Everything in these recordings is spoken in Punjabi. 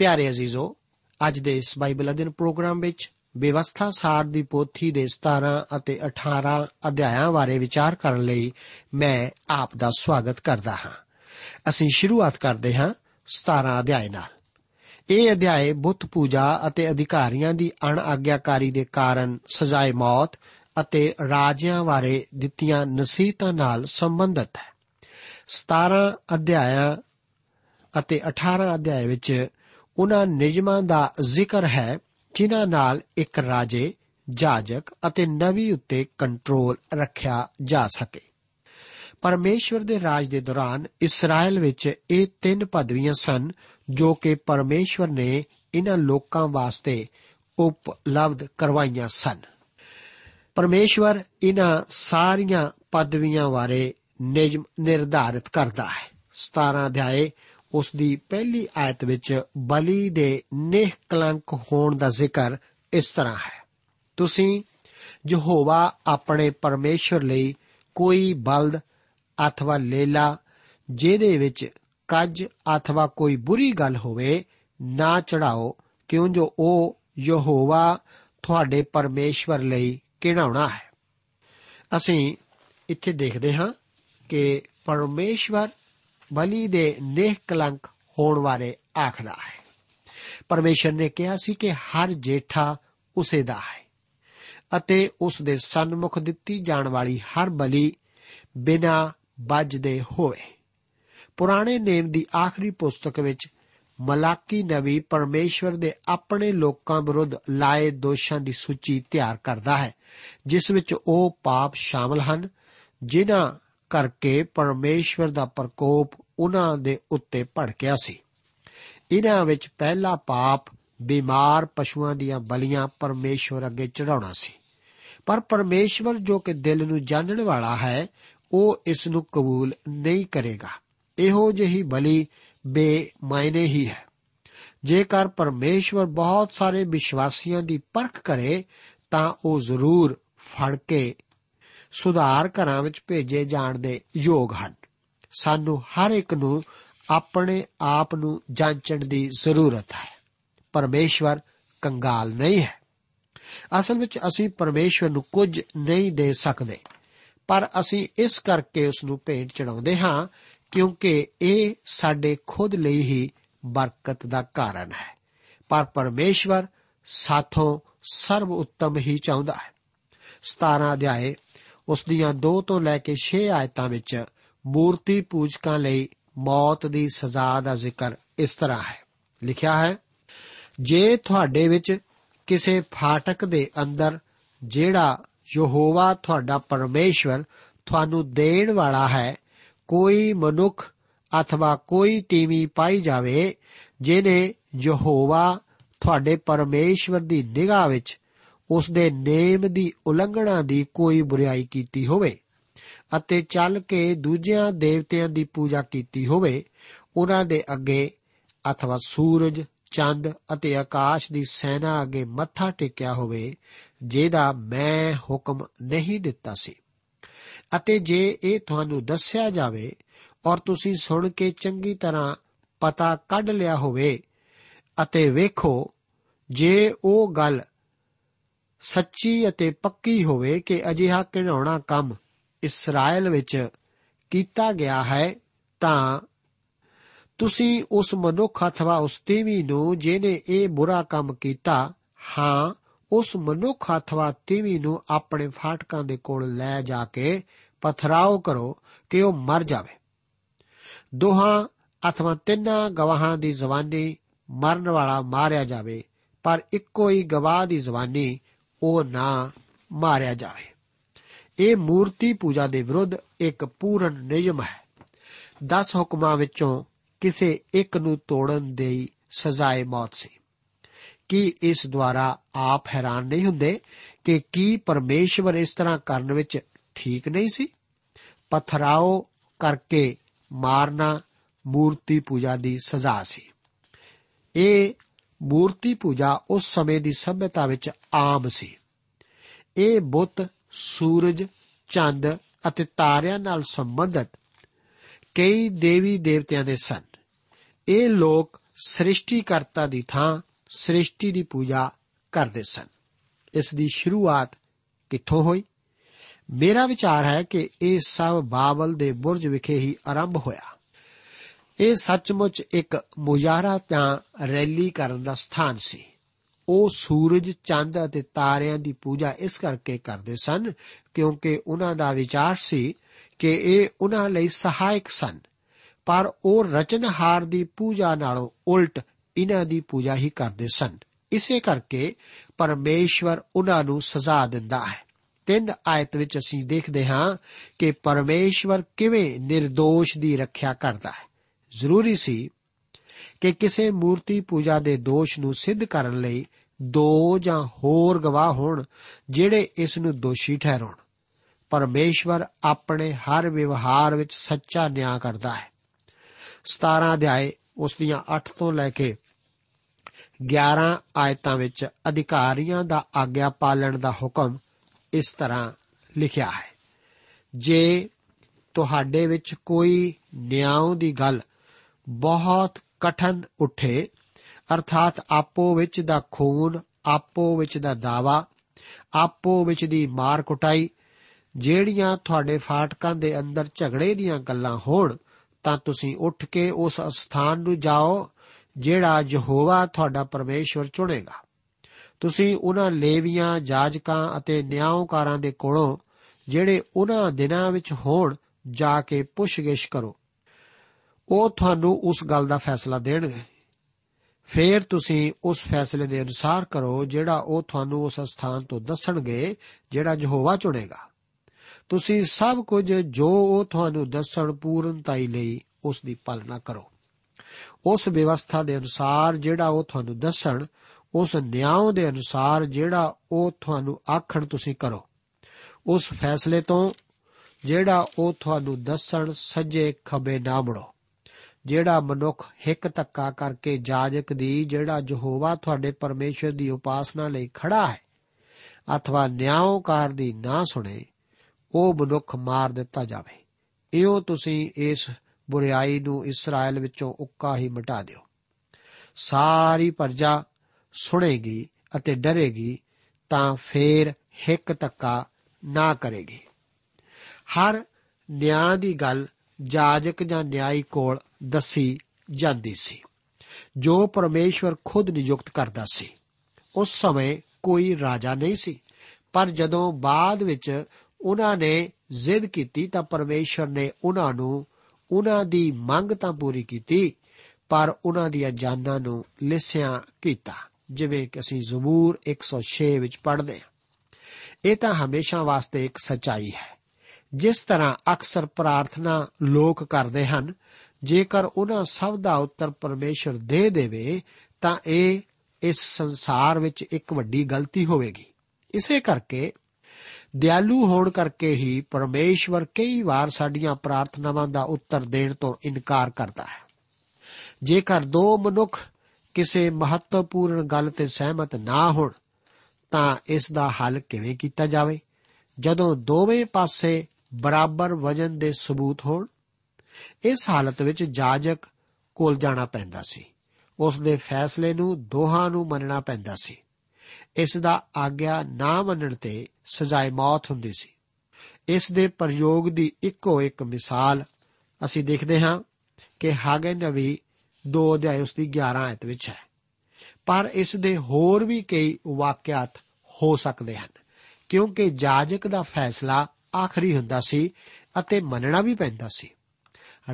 ਪਿਆਰੇ ਅਜ਼ੀਜ਼ੋ, ਅੱਜ ਦੇ ਇਸ ਬਾਈਬਲ ਅਧਿਨ ਪ੍ਰੋਗਰਾਮ ਵਿੱਚ ਵਿਵਸਥਾ ਸਾਰ ਦੀ ਪੋਥੀ ਦੇ 17 ਅਤੇ 18 ਅਧਿਆਇਆਂ ਬਾਰੇ ਵਿਚਾਰ ਕਰਨ ਲਈ ਮੈਂ ਆਪ ਦਾ ਸਵਾਗਤ ਕਰਦਾ ਹਾਂ। ਅਸੀਂ ਸ਼ੁਰੂਆਤ ਕਰਦੇ ਹਾਂ 17 ਅਧਿਆਇ ਨਾਲ। ਇਹ ਅਧਿਆਇ ਬੁੱਤ ਪੂਜਾ ਅਤੇ ਅਧਿਕਾਰੀਆਂ ਦੀ ਅਣਆਗਿਆਕਾਰੀ ਦੇ ਕਾਰਨ ਸਜ਼ਾਏ ਮੌਤ ਅਤੇ ਰਾਜਿਆਂ ਬਾਰੇ ਦਿੱਤੀਆਂ ਨਸੀਹਤਾਂ ਨਾਲ ਸੰਬੰਧਿਤ ਹੈ। 17 ਅਧਿਆਇਆਂ ਅਤੇ 18 ਅਧਿਆਇ ਵਿੱਚ ਉਹਨਾਂ ਨਿਯਮਾਂ ਦਾ ਜ਼ਿਕਰ ਹੈ, ਜਿਨ੍ਹਾਂ ਨਾਲ ਇੱਕ ਰਾਜੇ, ਜਾਜਕ ਅਤੇ ਨਵੀ ਉੱਤੇ ਕੰਟਰੋਲ ਰੱਖਿਆ ਜਾ ਸਕੇ। ਪਰਮੇਸ਼ਵਰ ਦੇ ਰਾਜ ਦੇ ਦੌਰਾਨ ਇਸਰਾਇਲ ਵਿੱਚ ਇਹ ਤਿੰਨ ਪਦਵੀਆਂ ਸਨ, ਜੋ ਕਿ ਪਰਮੇਸ਼ਵਰ ਨੇ ਇਹਨਾਂ ਲੋਕਾਂ ਵਾਸਤੇ ਉਪਲਬਧ ਕਰਵਾਈਆਂ ਸਨ। ਪਰਮੇਸ਼ਵਰ ਇਹਨਾਂ ਸਾਰੀਆਂ ਪਦਵੀਆਂ ਬਾਰੇ ਨਿਯਮ ਨਿਰਧਾਰਿਤ ਕਰਦਾ ਹੈ। 17 ਅਧਿਆਏ ਉਸ ਦੀ ਪਹਿਲੀ ਆਇਤ ਵਿੱਚ ਬਲੀ ਦੇ ਨਿਹਕਲੰਕ ਹੋਣ ਦਾ ਜ਼ਿਕਰ ਇਸ ਤਰ੍ਹਾਂ ਹੈ। ਤੁਸੀਂ ਯਹੋਵਾ ਆਪਣੇ ਪਰਮੇਸ਼ਵਰ ਲਈ ਕੋਈ ਬਲਦ ਅਥਵਾ ਲੇਲਾ ਜਿਹਦੇ ਵਿੱਚ ਕੱਜ ਅਥਵਾ ਕੋਈ ਬੁਰੀ ਗੱਲ ਹੋਵੇ ਨਾ ਚੜਾਓ, ਕਿਉਂ ਜੋ ਉਹ ਯਹੋਵਾ ਤੁਹਾਡੇ ਪਰਮੇਸ਼ਵਰ ਲਈ ਕਿਹੜਾਉਣਾ ਹੈ। ਅਸੀਂ ਇੱਥੇ ਦੇਖਦੇ ਹਾਂ ਕਿ ਪਰਮੇਸ਼ਵਰ ਬਲੀ ਦੇ ਨੇਹ ਕਲੰਕ ਹੋਣ ਬਾਰੇ ਆਖਦਾ ਹੈ। ਪਰਮੇਸ਼ਰ ਨੇ ਕਿਹਾ ਸੀ ਕਿ ਹਰ ਜੇਠਾ ਉਸੇ ਦਾ ਹੈ ਅਤੇ ਉਸ ਦੇ ਸਨਮੁਖ ਦਿੱਤੀ ਜਾਣ ਵਾਲੀ ਹਰ ਬਲੀ ਬਿਨਾ ਵੱਜਦੇ ਹੋਵੇ। ਪੁਰਾਣੇ ਨੇਮ ਦੀ ਆਖਰੀ ਪੁਸਤਕ ਵਿੱਚ ਮਲਾਕੀ ਨਵੀ ਪਰਮੇਸ਼ਵਰ ਦੇ ਆਪਣੇ ਲੋਕਾਂ ਵਿਰੁੱਧ ਲਾਏ ਦੋਸ਼ਾਂ ਦੀ ਸੂਚੀ ਤਿਆਰ ਕਰਦਾ ਹੈ, ਜਿਸ ਵਿੱਚ ਉਹ ਪਾਪ ਸ਼ਾਮਲ ਹਨ, ਜਿਨ੍ਹਾਂ ਕਰਕੇ ਪਰਮੇਸ਼ਵਰ ਦਾ ਪ੍ਰਕੋਪ ਉਹਨਾਂ ਦੇ ਉੱਤੇ ਭੜਕਿਆ ਸੀ। ਇਹਨਾਂ ਵਿੱਚ ਪਹਿਲਾ ਪਾਪ ਬਿਮਾਰ ਪਸ਼ੂਆਂ ਦੀਆਂ ਬਲੀਆਂ ਪਰਮੇਸ਼ਵਰ ਅੱਗੇ ਚੜਾਉਣਾ ਸੀ। ਪਰ ਪਰਮੇਸ਼ਵਰ ਜੋ ਕਿ ਦਿਲ ਨੂੰ ਜਾਣਨ ਵਾਲਾ ਹੈ, ਉਹ ਇਸ ਨੂੰ ਕਬੂਲ ਨਹੀਂ ਕਰੇਗਾ। ਇਹੋ ਜਿਹੀ ਬਲੀ ਬੇਮਾਇਨੇ ਹੀ ਹੈ। ਜੇਕਰ ਪਰਮੇਸ਼ਵਰ ਬਹੁਤ ਸਾਰੇ ਵਿਸ਼ਵਾਸੀਆਂ ਦੀ ਪਰਖ ਕਰੇ, ਤਾਂ ਉਹ ਜ਼ਰੂਰ ਫੜ ਕੇ ਸੁਧਾਰ ਘਰਾਂ ਵਿੱਚ ਭੇਜੇ ਜਾਣ ਦੇ ਯੋਗ ਹਨ। ਸਾਨੂੰ ਹਰ ਇੱਕ ਨੂੰ ਆਪਣੇ ਆਪ ਨੂੰ ਜਾਂਚਣ ਦੀ ਜ਼ਰੂਰਤ ਹੈ। ਪਰਮੇਸ਼ਵਰ ਕੰਗਾਲ ਨਹੀਂ ਹੈ। ਅਸਲ ਵਿੱਚ ਅਸੀਂ ਪਰਮੇਸ਼ਵਰ ਨੂੰ ਕੁਝ ਨਹੀਂ ਦੇ ਸਕਦੇ, ਪਰ ਅਸੀਂ ਇਸ ਕਰਕੇ ਉਸ ਨੂੰ ਭੇਟ ਚੜਾਉਂਦੇ ਹਾਂ ਕਿਉਂਕਿ ਇਹ ਸਾਡੇ ਖੁਦ ਲਈ ਹੀ ਬਰਕਤ ਦਾ ਕਾਰਨ ਹੈ। ਪਰ ਪਰਮੇਸ਼ਵਰ ਸਾਥੋਂ ਸਰਵ ਉੱਤਮ ਹੀ ਚਾਹੁੰਦਾ ਹੈ। 17 ਅਧਿਆਏ ਉਸ ਦੀਆਂ 2 ਤੋਂ ਲੈ ਕੇ 6 ਆਇਤਾਂ ਵਿੱਚ ਮੂਰਤੀ ਪੂਜਕਾਂ ਲਈ ਮੌਤ ਦੀ ਸਜ਼ਾ ਦਾ ਜ਼ਿਕਰ ਇਸ ਤਰ੍ਹਾਂ ਹੈ। ਲਿਖਿਆ ਹੈ, ਜੇ ਤੁਹਾਡੇ ਵਿੱਚ ਕਿਸੇ ਫਾਟਕ ਦੇ ਅੰਦਰ ਜਿਹੜਾ ਯਹੋਵਾ ਤੁਹਾਡਾ ਪਰਮੇਸ਼ਵਰ ਤੁਹਾਨੂੰ ਦੇਣ ਵਾਲਾ ਹੈ, ਕੋਈ ਮਨੁੱਖ ਅਥਵਾ ਕੋਈ ਤੀਵੀ ਪਾਈ ਜਾਵੇ ਜਿਨੇ ਯਹੋਵਾ ਤੁਹਾਡੇ ਪਰਮੇਸ਼ਵਰ ਦੀ ਨਿਗਾਹ ਵਿੱਚ ਉਸ ਦੇ ਨੇਮ ਦੀ ਉਲੰਘਣਾ ਦੀ ਕੋਈ ਬੁਰੀਾਈ ਕੀਤੀ ਹੋਵੇ ਅਤੇ ਚੱਲ ਕੇ ਦੂਜਿਆਂ ਦੇਵਤਿਆਂ ਦੀ ਪੂਜਾ ਕੀਤੀ ਹੋਵੇ, ਉਹਨਾਂ ਦੇ ਅੱਗੇ ਅਥਵਾ ਸੂਰਜ, ਚੰਦ ਅਤੇ ਆਕਾਸ਼ ਦੀ ਸੈਨਾ ਅੱਗੇ ਮੱਥਾ ਟੇਕਿਆ ਹੋਵੇ, ਜਿਹਦਾ ਮੈਂ ਹੁਕਮ ਨਹੀਂ ਦਿੱਤਾ ਸੀ। ਅਤੇ ਜੇ ਇਹ ਤੁਹਾਨੂੰ ਦੱਸਿਆ ਜਾਵੇ ਔਰ ਤੁਸੀਂ ਸੁਣ ਕੇ ਚੰਗੀ ਤਰ੍ਹਾਂ ਪਤਾ ਕੱਢ ਲਿਆ ਹੋਵੇ ਅਤੇ ਵੇਖੋ, ਜੇ ਉਹ ਗੱਲ ਸੱਚੀ ਅਤੇ ਪੱਕੀ ਹੋਵੇ ਕਿ ਅਜਿਹਾ ਘਿਨਾਉਣਾ ਕੰਮ ਇਸਰਾਇਲ ਵਿੱਚ ਕੀਤਾ ਗਿਆ ਹੈ, ਤਾਂ ਤੁਸੀਂ ਉਸ ਮਨੁੱਖ ਅਥਵਾ ਉਸ ਤੀਵੀ ਨੂੰ ਜਿਹਨੇ ਇਹ ਬੁਰਾ ਕੰਮ ਕੀਤਾ, ਹਾਂ, ਉਸ ਮਨੁੱਖ ਅਥਵਾ ਤੀਵੀ ਨੂੰ ਆਪਣੇ ਫਾਟਕਾਂ ਦੇ ਕੋਲ ਲੈ ਜਾ ਕੇ ਪਥਰਾਓ ਕਰੋ ਕਿ ਉਹ ਮਰ ਜਾਵੇ। ਦੋਹਾਂ ਅਥਵਾ ਤਿੰਨਾਂ ਗਵਾਹਾਂ ਦੀ ਜ਼ਬਾਨੀ ਮਰਨ ਵਾਲਾ ਮਾਰਿਆ ਜਾਵੇ, ਪਰ ਇੱਕੋ ਹੀ ਗਵਾਹ ਦੀ ਜ਼ਬਾਨੀ ਉਹ ਨਾ ਮਾਰਿਆ ਜਾਵੇ। ਇਹ ਮੂਰਤੀ ਪੂਜਾ ਦੇ ਵਿਰੁੱਧ ਇੱਕ ਪੂਰਨ ਨਿਯਮ ਹੈ। 10 ਹੁਕਮਾਂ ਵਿੱਚੋਂ ਕਿਸੇ ਇੱਕ ਨੂੰ ਤੋੜਨ ਦੀ ਸਜ਼ਾਏ ਮੌਤ ਸੀ। ਕੀ ਇਸ ਦੁਆਰਾ ਆਪ ਹੈਰਾਨ ਨਹੀਂ ਹੁੰਦੇ ਕਿ ਕੀ ਪਰਮੇਸ਼ਵਰ ਇਸ ਤਰ੍ਹਾਂ ਕਰਨ ਵਿੱਚ ਠੀਕ ਨਹੀਂ ਸੀ? ਪਥਰਾਓ ਕਰਕੇ ਮਾਰਨਾ ਮੂਰਤੀ ਪੂਜਾ ਦੀ ਸਜ਼ਾ ਸੀ। ਇਹ ਮੂਰਤੀ ਪੂਜਾ ਉਸ ਸਮੇਂ ਦੀ ਸਭਿਅਤਾ ਵਿੱਚ ਆਮ ਸੀ। ਇਹ ਬੁੱਤ, ਸੂਰਜ, ਚੰਦ ਅਤੇ ਤਾਰਿਆਂ ਨਾਲ ਸੰਬੰਧਿਤ ਕਈ ਦੇਵੀ ਦੇਵਤਿਆਂ ਦੇ ਸਨ। ਇਹ ਲੋਕ ਸ੍ਰਿਸ਼ਟੀਕਰਤਾ ਦੀ ਥਾਂ ਸ੍ਰਿਸ਼ਟੀ ਦੀ ਪੂਜਾ ਕਰਦੇ ਸਨ। ਇਸ ਦੀ ਸ਼ੁਰੂਆਤ ਕਿੱਥੋਂ ਹੋਈ? ਮੇਰਾ ਵਿਚਾਰ ਹੈ ਕਿ ਇਹ ਸਭ ਬਾਬਲ ਦੇ ਬੁਰਜ ਵਿਖੇ ਹੀ ਆਰੰਭ ਹੋਇਆ। ਇਹ ਸੱਚਮੁੱਚ ਇੱਕ ਮੁਜ਼ਾਹਰਾ ਜਾਂ ਰੈਲੀ ਕਰਨ ਦਾ ਸਥਾਨ ਸੀ। ਉਹ ਸੂਰਜ, ਚੰਦ ਅਤੇ ਤਾਰਿਆਂ ਦੀ ਪੂਜਾ ਇਸ ਕਰਕੇ ਕਰਦੇ ਸਨ ਕਿਉਂਕਿ ਉਹਨਾਂ ਦਾ ਵਿਚਾਰ ਸੀ ਕਿ ਇਹ ਉਹਨਾਂ ਲਈ ਸਹਾਇਕ ਸਨ। ਪਰ ਉਹ ਰਚਨਹਾਰ ਦੀ ਪੂਜਾ ਨਾਲੋਂ ਉਲਟ ਇਹਨਾਂ ਦੀ ਪੂਜਾ ਹੀ ਕਰਦੇ ਸਨ। ਇਸੇ ਕਰਕੇ ਪਰਮੇਸ਼ਵਰ ਉਹਨਾਂ ਨੂੰ ਸਜ਼ਾ ਦਿੰਦਾ ਹੈ। 3 ਆਇਤ ਵਿੱਚ ਅਸੀਂ ਦੇਖਦੇ ਹਾਂ ਕਿ ਪਰਮੇਸ਼ਵਰ ਕਿਵੇਂ નિર્ਦੋਸ਼ ਦੀ ਰੱਖਿਆ ਕਰਦਾ ਹੈ। ਜ਼ਰੂਰੀ ਸੀ ਕਿ ਕਿਸੇ ਮੂਰਤੀ ਪੂਜਾ ਦੇ ਦੋਸ਼ ਨੂੰ ਸਿੱਧ ਕਰਨ ਲਈ ਦੋ ਜਾਂ ਹੋਰ ਗਵਾਹ ਹੋਣ, ਜਿਹੜੇ ਇਸ ਨੂੰ ਦੋਸ਼ੀ ਠਹਿਰਾਉਣ। ਪਰਮੇਸ਼ਵਰ ਆਪਣੇ ਹਰ ਵਿਵਹਾਰ ਵਿੱਚ ਸੱਚਾ ਨਿਆਂ ਕਰਦਾ ਹੈ। 17 ਅਧਿਆਏ ਉਸ ਦੀਆਂ 8 ਤੋਂ ਲੈ ਕੇ 11 ਆਇਤਾਂ ਵਿੱਚ ਅਧਿਕਾਰੀਆਂ ਦਾ ਆਗਿਆ ਪਾਲਣ ਦਾ ਹੁਕਮ ਇਸ ਤਰ੍ਹਾਂ ਲਿਖਿਆ ਹੈ। ਜੇ ਤੁਹਾਡੇ ਵਿੱਚ ਕੋਈ ਨਿਆਂ ਦੀ ਗੱਲ ਬਹੁਤ ਕਠਨ ਉੱਠੇ, ਅਰਥਾਤ ਆਪੋ ਵਿੱਚ ਦਾ ਖੂਨ, ਆਪੋ ਵਿੱਚ ਦਾ ਦਾਵਾ, ਆਪੋ ਵਿੱਚ ਦੀ ਮਾਰ ਕੁਟਾਈ, ਜਿਹੜੀਆਂ ਤੁਹਾਡੇ ਫਾਟਕਾਂ ਦੇ ਅੰਦਰ ਝਗੜੇ ਦੀਆਂ ਗੱਲਾਂ ਹੋਣ, ਤਾਂ ਤੁਸੀਂ ਉੱਠ ਕੇ ਉਸ ਸਥਾਨ ਨੂੰ ਜਾਓ, ਜਿਹੜਾ ਯਹੋਵਾ ਤੁਹਾਡਾ ਪਰਮੇਸ਼ਵਰ ਚੁਣੇਗਾ। ਤੁਸੀਂ ਉਹਨਾਂ ਲੇਵੀਆਂ, ਜਾਜਕਾਂ ਅਤੇ ਨਿਆਂਕਾਰਾਂ ਦੇ ਕੋਲੋਂ, ਜਿਹੜੇ ਉਹਨਾਂ ਦਿਨਾਂ ਵਿੱਚ ਹੋਣ, ਜਾ ਕੇ ਪੁੱਛਗਿਛ ਕਰੋ। ਉਹ ਤੁਹਾਨੂੰ ਉਸ ਗੱਲ ਦਾ ਫੈਸਲਾ ਦੇਣਗੇ। ਫੇਰ ਤੁਸੀਂ ਉਸ ਫੈਸਲੇ ਦੇ ਅਨੁਸਾਰ ਕਰੋ ਜਿਹੜਾ ਉਹ ਤੁਹਾਨੂੰ ਉਸ ਸਥਾਨ ਤੋਂ ਦੱਸਣਗੇ, ਜਿਹੜਾ ਯਹੋਵਾ ਚੁਣੇਗਾ। ਤੁਸੀਂ ਸਭ ਕੁਝ ਜੋ ਉਹ ਤੁਹਾਨੂੰ ਦੱਸਣ ਪੂਰਨਤਾਈ ਲਈ ਉਸ ਦੀ ਪਾਲਣਾ ਕਰੋ। ਉਸ ਵਿਵਸਥਾ ਦੇ ਅਨੁਸਾਰ ਜਿਹੜਾ ਉਹ ਤੁਹਾਨੂੰ ਦੱਸਣ, ਉਸ ਨਿਆਂ ਦੇ ਅਨੁਸਾਰ ਜਿਹੜਾ ਉਹ ਤੁਹਾਨੂੰ ਆਖਣ ਤੁਸੀਂ ਕਰੋ। ਉਸ ਫੈਸਲੇ ਤੋਂ ਜਿਹੜਾ ਉਹ ਤੁਹਾਨੂੰ ਦੱਸਣ, ਸੱਜੇ ਖੱਬੇ ਨਾ ਮੁੜੋ। ਜਿਹੜਾ ਮਨੁੱਖ ਹਿੱਕ ਧੱਕਾ ਕਰਕੇ ਜਾਜਕ ਦੀ, ਜਿਹੜਾ ਯਹੋਵਾ ਤੁਹਾਡੇ ਪਰਮੇਸ਼ਰ ਦੀ ਉਪਾਸਨਾ ਲਈ ਖੜਾ ਹੈ, ਅਥਵਾ ਨਿਆਂਕਾਰ ਦੀ ਨਾ ਸੁਣੇ, ਉਹ ਮਨੁੱਖ ਮਾਰ ਦਿੱਤਾ ਜਾਵੇ। ਇਉਂ ਤੁਸੀਂ ਇਸ ਬੁਰੀਾਈ ਨੂੰ ਇਸਰਾਇਲ ਵਿੱਚੋਂ ਉੱਕਾ ਹੀ ਮਿਟਾ ਦਿਓ। ਸਾਰੀ ਪ੍ਰਜਾ ਸੁਣੇਗੀ ਅਤੇ ਡਰੇਗੀ, ਤਾਂ ਫੇਰ ਹਿੱਕ ਧੱਕਾ ਨਾ ਕਰੇਗੀ। ਹਰ ਨਿਆਂ ਦੀ ਗੱਲ ਜਾਜਕ ਜਾਂ ਨਿਆਈ ਕੋਲ ਦੱਸੀ ਜਾਂਦੀ ਸੀ, ਜੋ ਪਰਮੇਸ਼ਵਰ ਖੁਦ ਨਿਯੁਕਤ ਕਰਦਾ ਸੀ। ਉਸ ਸਮੇਂ ਕੋਈ ਰਾਜਾ ਨਹੀਂ ਸੀ, ਪਰ ਜਦੋਂ ਬਾਅਦ ਵਿੱਚ ਉਹਨਾਂ ਨੇ ਜ਼ਿੱਦ ਕੀਤੀ ਤਾਂ ਪਰਮੇਸ਼ਵਰ ਨੇ ਉਹਨਾਂ ਨੂੰ ਉਹਨਾਂ ਦੀ ਮੰਗ ਤਾਂ ਪੂਰੀ ਕੀਤੀ, ਪਰ ਉਹਨਾਂ ਦੀਆਂ ਜਾਨਾਂ ਨੂੰ ਲਿਸਿਆ ਕੀਤਾ, ਜਿਵੇਂ ਕਿ ਅਸੀਂ ਜ਼ਬੂਰ 106 ਵਿੱਚ ਪੜ੍ਹਦੇ ਹਾਂ। ਇਹ ਤਾਂ ਹਮੇਸ਼ਾ ਵਾਸਤੇ ਇੱਕ ਸਚਾਈ ਹੈ। ਜਿਸ ਤਰ੍ਹਾਂ ਅਕਸਰ ਪ੍ਰਾਰਥਨਾ ਲੋਕ ਕਰਦੇ ਹਨ ਜੇਕਰ ਉਹਨਾਂ ਸਭ ਦਾ ਉੱਤਰ ਪਰਮੇਸ਼ਰ ਦੇ ਦੇਵੇ, ਤਾਂ ਇਹ ਇਸ ਸੰਸਾਰ ਵਿੱਚ ਇੱਕ ਵੱਡੀ ਗਲਤੀ ਹੋਵੇਗੀ। ਇਸੇ ਕਰਕੇ ਦਿਆਲੂ ਹੋਣ ਕਰਕੇ ਹੀ ਪਰਮੇਸ਼ਵਰ ਕਈ ਵਾਰ ਸਾਡੀਆਂ ਪ੍ਰਾਰਥਨਾਵਾਂ ਦਾ ਉੱਤਰ ਦੇਣ ਤੋਂ ਇਨਕਾਰ ਕਰਦਾ ਹੈ। ਜੇਕਰ ਦੋ ਮਨੁੱਖ ਕਿਸੇ ਮਹੱਤਵਪੂਰਨ ਗੱਲ ਤੇ ਸਹਿਮਤ ਨਾ ਹੋਣ, ਤਾਂ ਇਸ ਦਾ ਹੱਲ ਕਿਵੇਂ ਕੀਤਾ ਜਾਵੇ? ਜਦੋਂ ਦੋਵੇਂ ਪਾਸੇ ਬਰਾਬਰ ਵਜਨ ਦੇ ਸਬੂਤ ਹੋਣ ਇਸ ਹਾਲਤ ਵਿੱਚ ਜਾਜਕ ਕੋਲ ਜਾਣਾ ਪੈਂਦਾ ਸੀ। ਉਸ ਦੇ ਫੈਸਲੇ ਨੂੰ ਦੋਹਾਂ ਨੂੰ ਮੰਨਣਾ ਪੈਂਦਾ ਸੀ। ਇਸ ਦਾ ਆਗਿਆ ਨਾ ਮੰਨਣ ਤੇ ਸਜ਼ਾਏ ਮੌਤ ਹੁੰਦੀ ਸੀ। ਇਸ ਦੇ ਪ੍ਰਯੋਗ ਦੀ ਇੱਕੋ ਇੱਕ ਮਿਸਾਲ ਅਸੀਂ ਦੇਖਦੇ ਹਾਂ ਕਿ ਹਾਗੇ ਨਵੀ 2 ਅਧਿਆਇ ਉਸ ਦੀ 11 ਆਇਤ ਵਿੱਚ ਹੈ। ਪਰ ਇਸ ਦੇ ਹੋਰ ਵੀ ਕਈ ਵਾਕਿਆਤ ਹੋ ਸਕਦੇ ਹਨ, ਕਿਉਂਕਿ ਜਾਜਕ ਦਾ ਫੈਸਲਾ ਆਖਰੀ ਹੁੰਦਾ ਸੀ ਅਤੇ ਮੰਨਣਾ ਵੀ ਪੈਂਦਾ ਸੀ।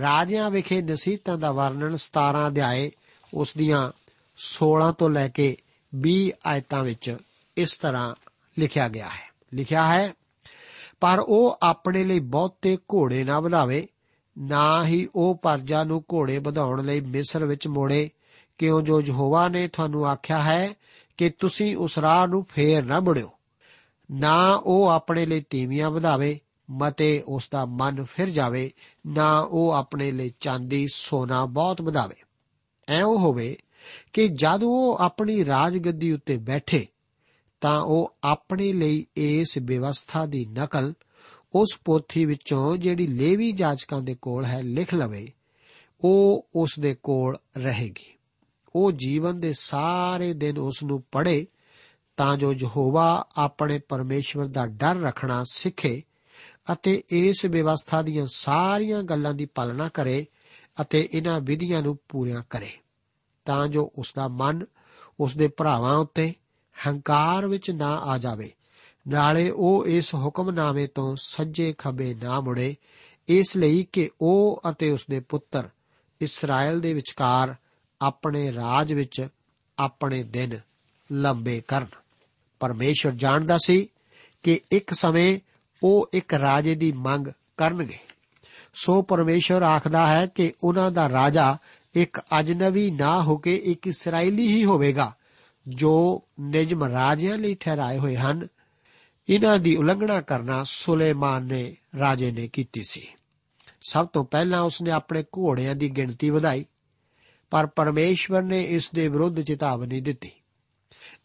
ਰਾਜਿਆਂ ਵਿਖੇ ਨਸੀਹਤਾਂ ਦਾ ਵਰਣਨ 17 ਅਧਿਆਏ, ਉਸ ਦੀਆਂ 16 ਤੋਂ ਲੈ ਕੇ 20 ਆਇਤਾਂ ਵਿੱਚ ਇਸ ਤਰ੍ਹਾਂ ਲਿਖਿਆ ਗਿਆ ਹੈ। ਲਿਖਿਆ ਹੈ, ਪਰ ਉਹ ਆਪਣੇ ਲਈ ਬਹੁਤੇ ਘੋੜੇ ਨਾ ਵਧਾਵੇ, ਨਾ ਹੀ ਉਹ ਪਰਜਾ ਨੂੰ ਘੋੜੇ ਵਧਾਉਣ ਲਈ ਮਿਸਰ ਵਿੱਚ ਮੋੜੇ। ਕਿਉਂ ਜੋ ਯਹੋਵਾ ਨੇ ਤੁਹਾਨੂੰ ਆਖਿਆ ਹੈ ਕਿ ਤੁਸੀਂ ਉਸ ਰਾਹ ਨੂੰ ਫੇਰ ਨਾ ਮੁੜਿਓ, ਨਾ ਉਹ ਆਪਣੇ ਲਈ ਤੀਵੀਆਂ ਵਧਾਵੇ ਮਤੇ ਉਸ ਦਾ ਮਨ ਫਿਰ ਜਾਵੇ, ਨਾ ਉਹ ਆਪਣੇ ਲਈ ਚਾਂਦੀ, ਸੋਨਾ ਬਹੁਤ ਵਧਾਵੇ। ਐਉਂ ਹੋਵੇ ਕਿ ਜਦ ਉਹ ਆਪਣੀ ਰਾਜਗੱਦੀ ਉੱਤੇ ਬੈਠੇ, ਤਾਂ ਉਹ ਆਪਣੇ ਲਈ ਇਸ ਵਿਵਸਥਾ ਦੀ ਨਕਲ ਉਸ ਪੋਥੀ ਵਿੱਚੋਂ ਜਿਹੜੀ ਲੇਵੀ ਜਾਜਕਾਂ ਦੇ ਕੋਲ ਹੈ ਲਿਖ ਲਵੇ, ਉਹ ਉਸ ਦੇ ਕੋਲ ਰਹੇਗੀ। ਉਹ ਜੀਵਨ ਦੇ ਸਾਰੇ ਦਿਨ ਉਸ ਨੂੰ ਪੜ੍ਹੇ, ਤਾਂ ਜੋ ਯਹੋਵਾ ਆਪਣੇ ਪਰਮੇਸ਼ਵਰ ਦਾ ਡਰ ਰੱਖਣਾ ਸਿੱਖੇ ਅਤੇ ਇਸ ਵਿਵਸਥਾ ਦੀਆਂ ਸਾਰੀਆਂ ਗੱਲਾਂ ਦੀ ਪਾਲਣਾ ਕਰੇ ਅਤੇ ਇਹਨਾਂ ਵਿਧੀਆਂ ਨੂੰ ਪੂਰੀਆਂ ਕਰੇ, ਤਾਂ ਜੋ ਉਸ ਦਾ ਮਨ ਉਸ ਦੇ ਭਰਾਵਾਂ ਉੱਤੇ ਹੰਕਾਰ ਵਿੱਚ ਨਾ ਆ ਜਾਵੇ। ਨਾਲੇ ਉਹ ਇਸ ਹੁਕਮਨਾਮੇ ਤੋਂ ਸੱਜੇ ਖੱਬੇ ਨਾ ਮੁੜੇ, ਇਸ ਲਈ ਕਿ ਉਹ ਅਤੇ ਉਸ ਦੇ ਪੁੱਤਰ ਇਸਰਾਇਲ ਦੇ ਵਿਚਕਾਰ ਆਪਣੇ ਰਾਜ ਵਿੱਚ ਆਪਣੇ ਦਿਨ ਲੰਬੇ ਕਰਨ। ਪਰਮੇਸ਼ਰ ਜਾਣਦਾ ਸੀ ਕਿ ਇੱਕ ਸਮੇਂ ਉਹ ਇੱਕ ਰਾਜੇ ਦੀ ਮੰਗ ਕਰਨਗੇ। ਸੋ ਪਰਮੇਸ਼ਰ ਆਖਦਾ ਹੈ ਕਿ ਉਹਨਾਂ ਦਾ ਰਾਜਾ ਇੱਕ ਅਜਨਬੀ ਨਾ ਹੋ ਕੇ ਇੱਕ ਇਸرائیਲੀ ਹੀ ਹੋਵੇਗਾ, ਜੋ ਨਿਜਮ ਰਾਜਿਆਂ ਲਈ ਠਹਿਰਾਏ ਹੋਏ ਹਨ। ਇਹਨਾਂ ਦੀ ਉਲੰਘਣਾ ਕਰਨਾ ਸੁਲੇਮਾਨ ਨੇ, ਰਾਜੇ ਨੇ ਕੀਤੀ ਸੀ। ਸਭ ਤੋਂ ਪਹਿਲਾਂ ਉਸਨੇ ਆਪਣੇ ਘੋੜਿਆਂ ਦੀ ਗਿਣਤੀ ਵਧਾਈ, ਪਰ ਪਰਮੇਸ਼ਵਰ ਨੇ ਇਸ ਦੇ ਵਿਰੁੱਧ ਚੇਤਾਵਨੀ ਦਿੱਤੀ।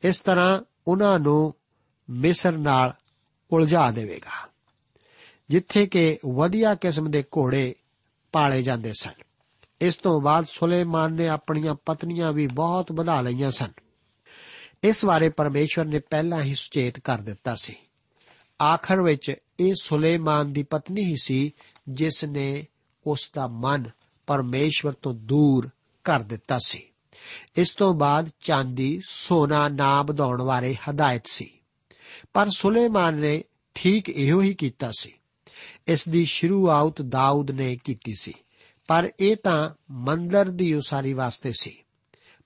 ਇਸ ਤਰ੍ਹਾਂ ਉਹਨਾਂ ਨੂੰ ਮਿਸਰ ਨਾਲ ਉਲਝਾ ਦੇਵੇਗਾ। ਜਿੱਥੇ ਕਿ ਵਧੀਆ ਕਿਸਮ ਦੇ ਘੋੜੇ ਪਾਲੇ ਜਾਂਦੇ ਸਨ। ਇਸ ਤੋਂ ਬਾਅਦ ਸੁਲੇਮਾਨ ਨੇ ਆਪਣੀਆਂ ਪਤਨੀਆਂ ਵੀ ਬਹੁਤ ਵਧਾ ਲਈਆਂ ਸਨ। ਇਸ ਬਾਰੇ ਪਰਮੇਸ਼ਵਰ ਨੇ ਪਹਿਲਾਂ ਹੀ ਸੁਚੇਤ ਕਰ ਦਿੱਤਾ ਸੀ। ਆਖਰ ਵਿੱਚ ਇਹ ਸੁਲੇਮਾਨ ਦੀ ਪਤਨੀ ਹੀ ਸੀ ਜਿਸ ਨੇ ਉਸ ਦਾ ਮਨ ਪਰਮੇਸ਼ਵਰ ਤੋਂ ਦੂਰ ਕਰ ਦਿੱਤਾ ਸੀ। ਇਸ ਤੋਂ ਬਾਅਦ ਚਾਂਦੀ ਸੋਨਾ ਨਾ ਵਧਾਉਣ ਬਾਰੇ ਹਦਾਇਤ ਸੀ। ਪਰ ਸੁਲੇਮਾਨ ਨੇ ਠੀਕ ਇਹੋ ਹੀ ਕੀਤਾ ਸੀ। ਇਸ ਦੀ ਸ਼ੁਰੂਆਤ ਦਾਊਦ ਨੇ ਕੀਤੀ ਸੀ, ਪਰ ਇਹ ਤਾਂ ਮੰਦਰ ਦੀ ਉਸਾਰੀ ਵਾਸਤੇ ਸੀ।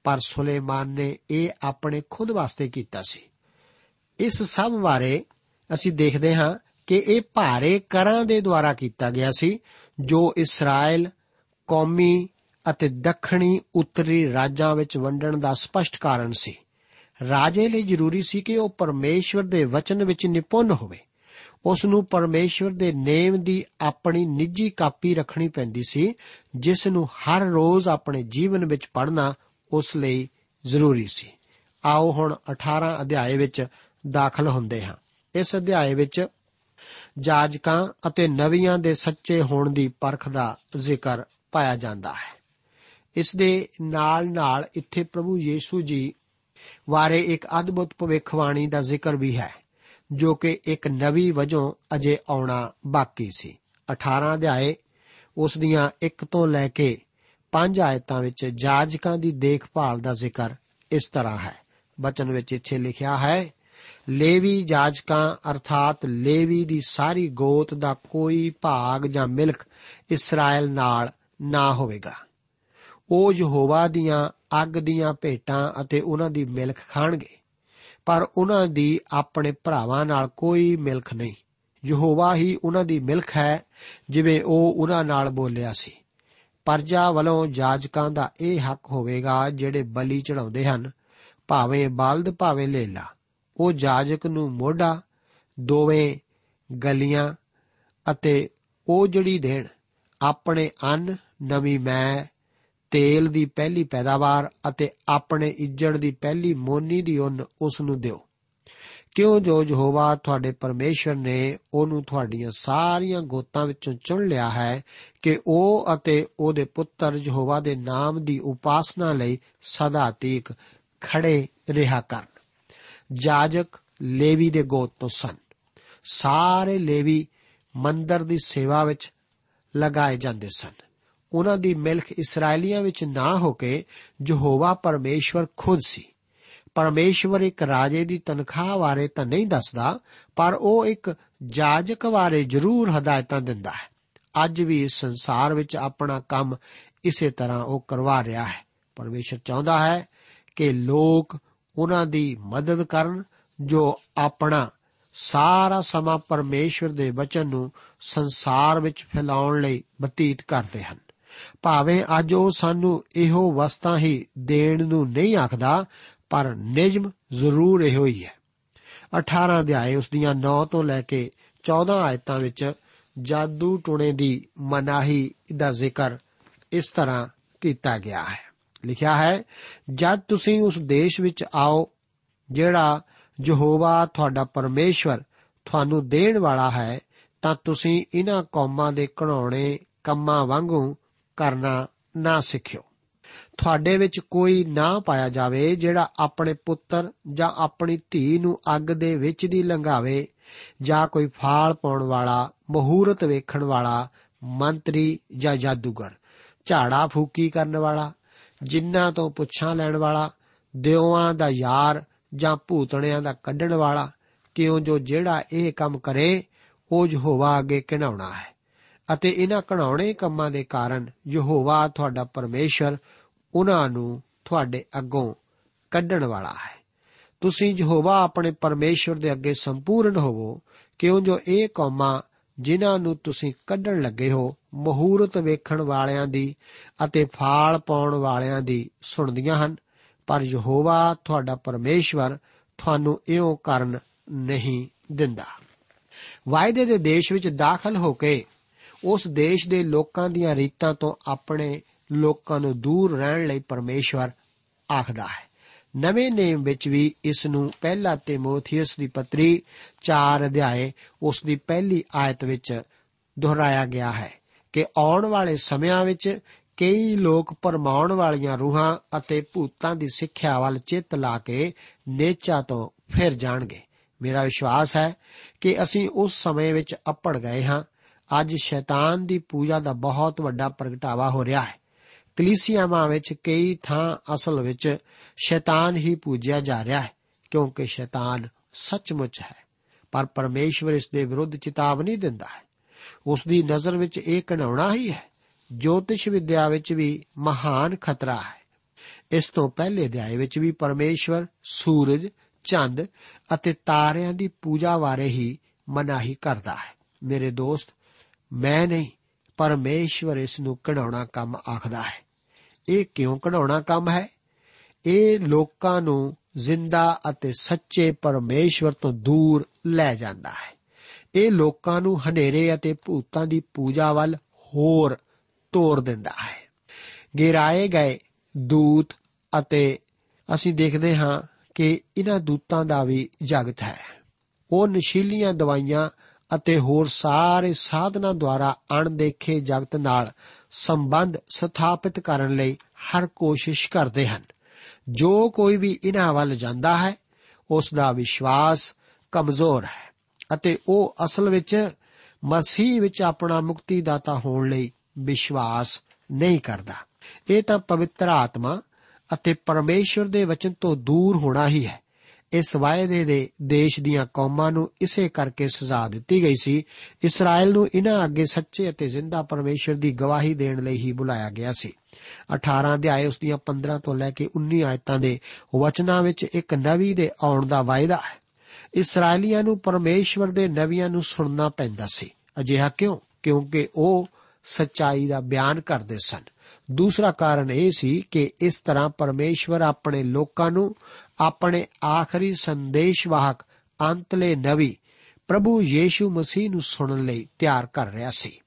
ਪਰ ਸੁਲੇਮਾਨ ਨੇ ਇਹ ਆਪਣੇ ਖੁਦ ਵਾਸਤੇ ਕੀਤਾ ਸੀ। ਇਸ ਸਭ ਬਾਰੇ ਅਸੀਂ ਦੇਖਦੇ ਹਾਂ ਕਿ ਇਹ ਭਾਰੇ ਕਰਾਂ ਦੇ ਦੁਆਰਾ ਕੀਤਾ ਗਿਆ ਸੀ, ਜੋ ਇਸਰਾਇਲ ਕੌਮੀ ਅਤੇ ਦੱਖਣੀ ਉੱਤਰੀ ਰਾਜਾਂ ਵਿੱਚ ਵੰਡਣ ਦਾ ਸਪਸ਼ਟ ਕਾਰਨ ਸੀ। ਰਾਜੇ ਲਈ ਜ਼ਰੂਰੀ ਸੀ ਕਿ ਉਹ ਪਰਮੇਸ਼ਵਰ ਦੇ ਵਚਨ ਵਿੱਚ ਨਿਪੁੰਨ ਹੋਵੇ। ਉਸ ਨੂੰ ਪਰਮੇਸ਼ਵਰ ਦੇ ਨੇਮ ਦੀ ਆਪਣੀ ਨਿੱਜੀ ਕਾਪੀ ਰੱਖਣੀ ਪੈਂਦੀ ਸੀ, ਜਿਸ ਨੂੰ ਹਰ ਰੋਜ਼ ਆਪਣੇ ਜੀਵਨ ਵਿੱਚ ਪੜ੍ਹਨਾ ਉਸ ਲਈ ਜ਼ਰੂਰੀ ਸੀ। ਆਓ ਹੁਣ 18 ਅਧਿਆਏ ਵਿੱਚ ਦਾਖਲ ਹੁੰਦੇ ਹਾਂ। ਇਸ ਅਧਿਆਏ ਵਿੱਚ ਜਾਜਕਾਂ ਅਤੇ ਨਵੀਆਂ ਦੇ ਸੱਚੇ ਹੋਣ ਦੀ ਪਰਖ ਦਾ ਜ਼ਿਕਰ ਪਾਇਆ ਜਾਂਦਾ ਹੈ। ਇਸ ਦੇ ਨਾਲ-ਨਾਲ ਇੱਥੇ ਪ੍ਰਭੂ ਯੀਸ਼ੂ ਜੀ ਬਾਰੇ ਇੱਕ ਅਦਭੁਤ ਭਵਿੱਖਬਾਣੀ ਦਾ ਜ਼ਿਕਰ ਵੀ ਹੈ, ਜੋ ਕਿ ਇੱਕ ਨਵੀ ਵਜੋਂ ਅਜੇ ਆਉਣਾ ਬਾਕੀ ਸੀ। 18 ਅਧਿਆਏ, ਉਸ ਦੀਆਂ 1 ਤੋਂ ਲੈ ਕੇ 5 ਆਇਤਾਂ ਵਿੱਚ ਜਾਜਕਾਂ ਦੀ ਦੇਖਭਾਲ ਦਾ ਜ਼ਿਕਰ ਇਸ ਤਰ੍ਹਾਂ ਹੈ। ਬਚਨ ਵਿੱਚ ਇੱਥੇ ਲਿਖਿਆ ਹੈ, ਲੇਵੀ ਜਾਜਕਾਂ ਅਰਥਾਤ ਲੇਵੀ ਦੀ ਸਾਰੀ ਗੋਤ ਦਾ ਕੋਈ ਭਾਗ ਜਾਂ ਮਿਲਕ ਇਸਰਾਇਲ ਨਾਲ ਨਾ ਹੋਵੇਗਾ। ਉਹ ਯਹੋਵਾ ਦੀਆਂ ਅੱਗ ਦੀਆਂ ਭੇਟਾਂ ਅਤੇ ਉਹਨਾਂ ਦੀ ਮਿਲਕ ਖਾਣਗੇ। ਪਰ ਉਹਨਾਂ ਦੀ ਆਪਣੇ ਭਰਾਵਾਂ ਨਾਲ ਕੋਈ ਮਿਲਕ ਨਹੀਂ। ਯਹੋਵਾ ਹੀ ਉਹਨਾਂ ਦੀ ਮਿਲਕ ਹੈ, ਜਿਵੇਂ ਉਹ ਉਹਨਾਂ ਨਾਲ ਬੋਲਿਆ ਸੀ। ਪਰਜਾ ਵੱਲੋਂ ਜਾਜਕਾਂ ਦਾ ਇਹ ਹੱਕ ਹੋਵੇਗਾ ਜਿਹੜੇ ਬਲੀ ਚੜਾਉਂਦੇ ਹਨ, ਭਾਵੇਂ ਬਲਦ, ਭਾਵੇਂ ਲੇਲਾ। ਉਹ ਜਾਜਕ ਨੂੰ ਮੋਢਾ, ਦੋਵੇਂ ਗਲੀਆਂ ਅਤੇ ਉਹ ਜਿਹੜੀ ਦੇਣ, ਆਪਣੇ ਅੰਨ ਨਵੀਂ ਮੈਂ ਤੇਲ ਦੀ ਪਹਿਲੀ ਪੈਦਾਵਾਰ ਅਤੇ ਆਪਣੇ ਇੱਜੜ ਦੀ ਪਹਿਲੀ ਮੋਨੀ ਦੀ ਉੱਨ ਉਸ ਨੂੰ ਦਿਓ। ਕਿਉਂ ਜੋ ਯਹੋਵਾ ਤੁਹਾਡੇ ਪਰਮੇਸ਼ਵਰ ਨੇ ਉਹਨੂੰ ਤੁਹਾਡੀਆਂ ਸਾਰੀਆਂ ਗੋਤਾਂ ਵਿੱਚੋਂ ਚੁਣ ਲਿਆ ਹੈ ਕਿ ਉਹ ਅਤੇ ਉਹਦੇ ਪੁੱਤਰ ਯਹੋਵਾ ਦੇ ਨਾਮ ਦੀ ਉਪਾਸਨਾ ਲਈ ਸਦਾ ਤੀਕ ਖੜੇ ਰਿਹਾ ਕਰਨ। ਜਾਜਕ ਲੇਵੀ ਦੇ ਗੋਤ ਤੋਂ ਸਨ। ਸਾਰੇ ਲੇਵੀ ਮੰਦਰ ਦੀ ਸੇਵਾ ਵਿੱਚ ਲਗਾਏ ਜਾਂਦੇ ਸਨ। ਉਹਨਾਂ ਦੀ ਮਿਲਖ ਇਸرائیਲੀਆਂ ਵਿੱਚ ਨਾ ਹੋ ਕੇ ਯਹੋਵਾ ਪਰਮੇਸ਼ਵਰ ਖੁਦ ਸੀ। ਪਰਮੇਸ਼ਵਰ ਇੱਕ ਰਾਜੇ ਦੀ ਤਨਖਾਹ ਬਾਰੇ ਤਾਂ ਨਹੀਂ ਦੱਸਦਾ, ਪਰ ਉਹ ਇੱਕ ਜਾਜਕ ਬਾਰੇ ਜ਼ਰੂਰ ਹਦਾਇਤਾਂ ਦਿੰਦਾ ਹੈ। ਅੱਜ ਵੀ ਇਸ ਸੰਸਾਰ ਵਿੱਚ ਆਪਣਾ ਕੰਮ ਇਸੇ ਤਰ੍ਹਾਂ ਉਹ ਕਰਵਾ ਰਿਹਾ ਹੈ। ਪਰਮੇਸ਼ਰ ਚਾਹੁੰਦਾ ਹੈ ਕਿ ਲੋਕ ਉਹਨਾਂ ਦੀ ਮਦਦ ਕਰਨ, ਜੋ ਆਪਣਾ ਸਾਰਾ ਸਮਾਂ ਪਰਮੇਸ਼ਰ ਦੇ ਵਚਨ ਨੂੰ ਸੰਸਾਰ ਵਿੱਚ ਫੈਲਾਉਣ ਲਈ ਬਤੀਤ ਕਰਦੇ ਹਨ। ਭਾਵੇਂ ਅੱਜ ਉਹ ਸਾਨੂੰ ਇਹੋ ਵਸਤਾਂ ਹੀ ਦੇਣ ਨੂੰ ਨਹੀਂ ਆਖਦਾ, ਪਰ ਨਿਜਮ ਜ਼ਰੂਰ ਇਹੋ ਹੀ ਹੈ। 18 ਅਧਿਆਏ ਉਸ ਦੀਆਂ 9 ਤੋਂ ਲੈ ਕੇ 14 ਆਇਤਾਂ ਵਿੱਚ ਜਾਦੂ ਟੂਣੇ ਦੀ ਮਨਾਹੀ ਦਾ ਜ਼ਿਕਰ ਇਸ ਤਰ੍ਹਾਂ ਕੀਤਾ ਗਿਆ ਹੈ। ਲਿਖਿਆ ਹੈ, ਜਦ ਤੁਸੀਂ ਉਸ ਦੇਸ਼ ਵਿੱਚ ਆਓ, ਜਿਹੜਾ ਯਹੋਵਾ ਤੁਹਾਡਾ ਪਰਮੇਸ਼ਵਰ ਤੁਹਾਨੂੰ ਦੇਣ ਵਾਲਾ ਹੈ, ਤਾਂ ਤੁਸੀਂ ਇਹਨਾਂ ਕੌਮਾਂ ਦੇ ਘਣਾਉਣੇ ਕੰਮਾਂ ਵਾਂਗੂ ਕਰਨਾ ਨਾ ਸਿੱਖਿਓ। ਤੁਹਾਡੇ ਵਿੱਚ ਕੋਈ ਨਾ ਪਾਇਆ ਜਾਵੇ ਜਿਹੜਾ ਆਪਣੇ ਪੁੱਤਰ ਜਾਂ ਆਪਣੀ ਧੀ ਨੂੰ ਅੱਗ ਦੇ ਵਿੱਚ ਦੀ ਲੰਘਾਵੇ ਜਾਂ ਕੋਈ ਫਾਲ ਪਾਉਣ ਵਾਲਾ, ਮਹੂਰਤ ਵੇਖਣ ਵਾਲਾ, ਮੰਤਰੀ ਜਾਂ ਜਾਦੂਗਰ, ਝਾੜਾ ਫੂਕੀ ਕਰਨ ਵਾਲਾ, ਜਿਨ੍ਹਾਂ ਤੋਂ ਪੁੱਛਾਂ ਲੈਣ ਵਾਲਾ ਦਿਉਆਂ ਦਾ ਯਾਰ ਜਾਂ ਭੂਤਣਿਆਂ ਦਾ ਕੱਢਣ ਵਾਲਾ, ਕਿਉਂ ਜੋ ਜਿਹੜਾ ਇਹ ਕੰਮ ਕਰੇ, ਉਹ ਯਹੋਵਾ ਅੱਗੇ ਘਿਨਾਉਣਾ ਹੈ। ਅਤੇ ਇਹਨਾਂ ਘਣਾਉਣੇ ਕੰਮਾਂ ਦੇ ਕਾਰਨ ਯਹੋਵਾ ਤੁਹਾਡਾ ਪਰਮੇਸ਼ਰ ਉਹਨਾਂ ਨੂੰ ਤੁਹਾਡੇ ਅੱਗੋਂ ਕੱਢਣ ਵਾਲਾ ਹੈ। ਤੁਸੀਂ ਯਹੋਵਾ ਆਪਣੇ ਪਰਮੇਸ਼ਵਰ ਦੇ ਅੱਗੇ ਸੰਪੂਰਨ ਹੋਵੋ, ਕਿਉਂ ਜੋ ਇਹ ਕੌਮਾਂ ਜਿਨ੍ਹਾਂ ਨੂੰ ਤੁਸੀਂ ਕੱਢਣ ਲੱਗੇ ਹੋ, ਮਹੂਰਤ ਵੇਖਣ ਵਾਲਿਆਂ ਦੀ ਅਤੇ ਫਾਲ ਪਾਉਣ ਵਾਲਿਆਂ ਦੀ ਸੁਣਦੀਆਂ ਹਨ, ਪਰ ਯਹੋਵਾ ਤੁਹਾਡਾ ਪਰਮੇਸ਼ਵਰ ਤੁਹਾਨੂੰ ਇਉਂ ਕਰਨ ਨਹੀਂ ਦਿੰਦਾ। ਵਾਅਦੇ ਦੇ ਦੇਸ਼ ਵਿੱਚ ਦਾਖਲ ਹੋ ਕੇ ਉਸ ਦੇਸ਼ ਦੇ ਲੋਕਾਂ ਦੀਆਂ ਰੀਤਾਂ ਤੋਂ ਆਪਣੇ ਲੋਕਾਂ ਨੂੰ ਦੂਰ ਰਹਿਣ ਲਈ ਪਰਮੇਸ਼ਵਰ ਆਖਦਾ ਹੈ। ਨਵੇਂ ਨੇਮ ਵਿੱਚ ਵੀ ਇਸ ਨੂੰ ਪਹਿਲਾ ਤਿਮੋਥੀਅਸ ਦੀ ਪੱਤਰੀ 4 ਅਧਿਆਏ ਉਸ ਦੀ ਪਹਿਲੀ ਆਇਤ ਵਿੱਚ ਦੁਹਰਾਇਆ ਗਿਆ ਹੈ ਕਿ ਆਉਣ ਵਾਲੇ ਸਮਿਆਂ ਵਿੱਚ ਕਈ ਲੋਕ ਪਰਮਾਉਣ ਵਾਲੀਆਂ ਰੂਹਾਂ ਅਤੇ ਭੂਤਾਂ ਦੀ ਸਿੱਖਿਆ ਵੱਲ ਚਿੱਤ ਲਾ ਕੇ ਨੇਚਾ ਤੋਂ ਫਿਰ ਜਾਣਗੇ। ਮੇਰਾ ਵਿਸ਼ਵਾਸ ਹੈ ਕਿ ਅਸੀਂ ਉਸ ਸਮੇਂ ਵਿੱਚ ਅਪੜ ਗਏ ਹਾਂ ਅੱਜ ਸ਼ੈਤਾਨ ਦੀ ਪੂਜਾ ਦਾ ਬਹੁਤ ਵੱਡਾ ਪ੍ਰਗਟਾਵਾ ਹੋ ਰਿਹਾ ਹੈ। ਕਲੀਸਿਆਵਾਂ ਵਿੱਚ ਕਈ ਥਾਂ ਅਸਲ ਵਿੱਚ ਸ਼ੈਤਾਨ ਹੀ ਪੂਜਿਆ ਜਾ ਰਿਹਾ ਹੈ, ਕਿਉਂਕਿ ਸ਼ੈਤਾਨ ਸੱਚਮੁੱਚ ਹੈ, ਪਰ ਪਰਮੇਸ਼ਵਰ ਇਸ ਦੇ ਵਿਰੁੱਧ ਚੇਤਾਵਨੀ ਦਿੰਦਾ ਹੈ। ਉਸ ਦੀ ਨਜ਼ਰ ਵਿੱਚ ਇਹ ਘਿਨਾਉਣਾ ਹੀ ਹੈ, ਜੋਤਿਸ਼ ਵਿਦਿਆ ਵਿੱਚ ਵੀ ਮਹਾਨ ਖਤਰਾ ਹੈ। ਇਸ ਤੋਂ ਪਹਿਲੇ ਅਧਿਆਏ ਵਿੱਚ ਵੀ ਪਰਮੇਸ਼ਵਰ, ਸੂਰਜ, ਚੰਦ ਅਤੇ ਤਾਰਿਆਂ ਦੀ ਪੂਜਾ ਬਾਰੇ ਹੀ ਮਨਾਹੀ ਕਰਦਾ ਹੈ। ਮੇਰੇ ਦੋਸਤ ਮੈਂ ਨਹੀਂ ਪਰਮੇਸ਼ਵਰ ਇਸ ਨੂੰ ਕਢਾਉਣਾ ਕੰਮ ਆਖਦਾ ਹੈ। ਇਹ ਕਿਉਂ ਕਢਾਉਣਾ ਕੰਮ ਹੈ? ਇਹ ਲੋਕਾਂ ਨੂੰ ਜ਼ਿੰਦਾ ਅਤੇ ਸੱਚੇ ਪਰਮੇਸ਼ਵਰ ਤੋਂ ਦੂਰ ਲੈ ਜਾਂਦਾ ਹੈ। ਇਹ ਲੋਕਾਂ ਨੂੰ ਹਨੇਰੇ ਅਤੇ ਭੂਤਾਂ ਦੀ ਪੂਜਾ ਵੱਲ ਹੋਰ ਤੋਰ ਦਿੰਦਾ ਹੈ। ਗਿਰਾਏ ਗਏ ਦੂਤ ਅਤੇ ਅਸੀਂ ਦੇਖਦੇ ਹਾਂ ਕਿ ਇਹਨਾਂ ਦੂਤਾਂ ਦਾ ਵੀ ਜਗਤ ਹੈ। ਉਹ ਨਸ਼ੀਲੀਆਂ ਦਵਾਈਆਂ ਅਤੇ ਹੋਰ ਸਾਰੇ ਸਾਧਨਾਂ ਦੁਆਰਾ ਅਣਦੇਖੇ ਜਗਤ ਨਾਲ ਸੰਬੰਧ ਸਥਾਪਿਤ ਕਰਨ ਲਈ ਹਰ ਕੋਸ਼ਿਸ਼ ਕਰਦੇ ਹਨ। ਜੋ ਕੋਈ ਵੀ ਇਹਨਾਂ ਵੱਲ ਜਾਂਦਾ ਹੈ, ਉਸ ਦਾ ਵਿਸ਼ਵਾਸ ਕਮਜ਼ੋਰ ਹੈ ਅਤੇ ਉਹ ਅਸਲ ਵਿੱਚ ਮਸੀਹ ਵਿੱਚ ਆਪਣਾ ਮੁਕਤੀਦਾਤਾ ਹੋਣ ਲਈ ਵਿਸ਼ਵਾਸ ਨਹੀਂ ਕਰਦਾ। ਇਹ ਤਾਂ ਪਵਿੱਤਰ ਆਤਮਾ ਅਤੇ ਪਰਮੇਸ਼ਵਰ ਦੇ ਵਚਨ ਤੋਂ ਦੂਰ ਹੋਣਾ ਹੀ ਹੈ। ਇਸ ਵਾਅਦੇ ਦੇ ਦੇਸ਼ ਦੀਆਂ ਕੌਮਾਂ ਨੂੰ ਇਸੇ ਕਰਕੇ ਸਜ਼ਾ ਦਿੱਤੀ ਗਈ ਸੀ। ਇਸਰਾਇਲ ਨੂੰ ਇਹਨਾਂ ਅੱਗੇ ਸੱਚੇ ਅਤੇ ਜ਼ਿੰਦਾ ਪਰਮੇਸ਼ਰ ਦੀ ਗਵਾਹੀ ਦੇਣ ਲਈ ਹੀ ਬੁਲਾਇਆ ਗਿਆ ਸੀ। 18 ਅਧਿਆਏ ਉਸ ਦੀਆਂ 15 ਤੋਂ ਲੈ ਕੇ 19 ਆਇਤਾਂ ਦੇ ਵਚਨਾਂ ਵਿੱਚ ਇੱਕ ਨਵੀ ਦੇ ਆਉਣ ਦਾ ਵਾਅਦਾ ਹੈ। ਇਸرائیਲੀਆਂ ਨੂੰ ਪਰਮੇਸ਼ਵਰ ਦੇ ਨਵੀਆਂ ਨੂੰ ਸੁਣਨਾ ਪੈਂਦਾ ਸੀ। ਅਜਿਹਾ ਕਿਉਂ? ਕਿਉਂਕਿ ਉਹ ਸੱਚਾਈ ਦਾ ਬਿਆਨ ਕਰਦੇ ਸਨ। ਦੂਸਰਾ ਕਾਰਨ ਇਹ ਸੀ ਕਿ ਇਸ ਤਰ੍ਹਾਂ ਪਰਮੇਸ਼ਵਰ ਆਪਣੇ ਲੋਕਾਂ ਨੂੰ ਆਪਣੇ ਆਖਰੀ ਸੰਦੇਸ਼ਵਾਹਕ ਅੰਤਲੇ ਨਵੀ ਪ੍ਰਭੂ ਯੀਸ਼ੂ ਮਸੀਹ ਨੂੰ ਸੁਣਨ ਲਈ ਤਿਆਰ ਕਰ ਰਿਹਾ ਸੀ।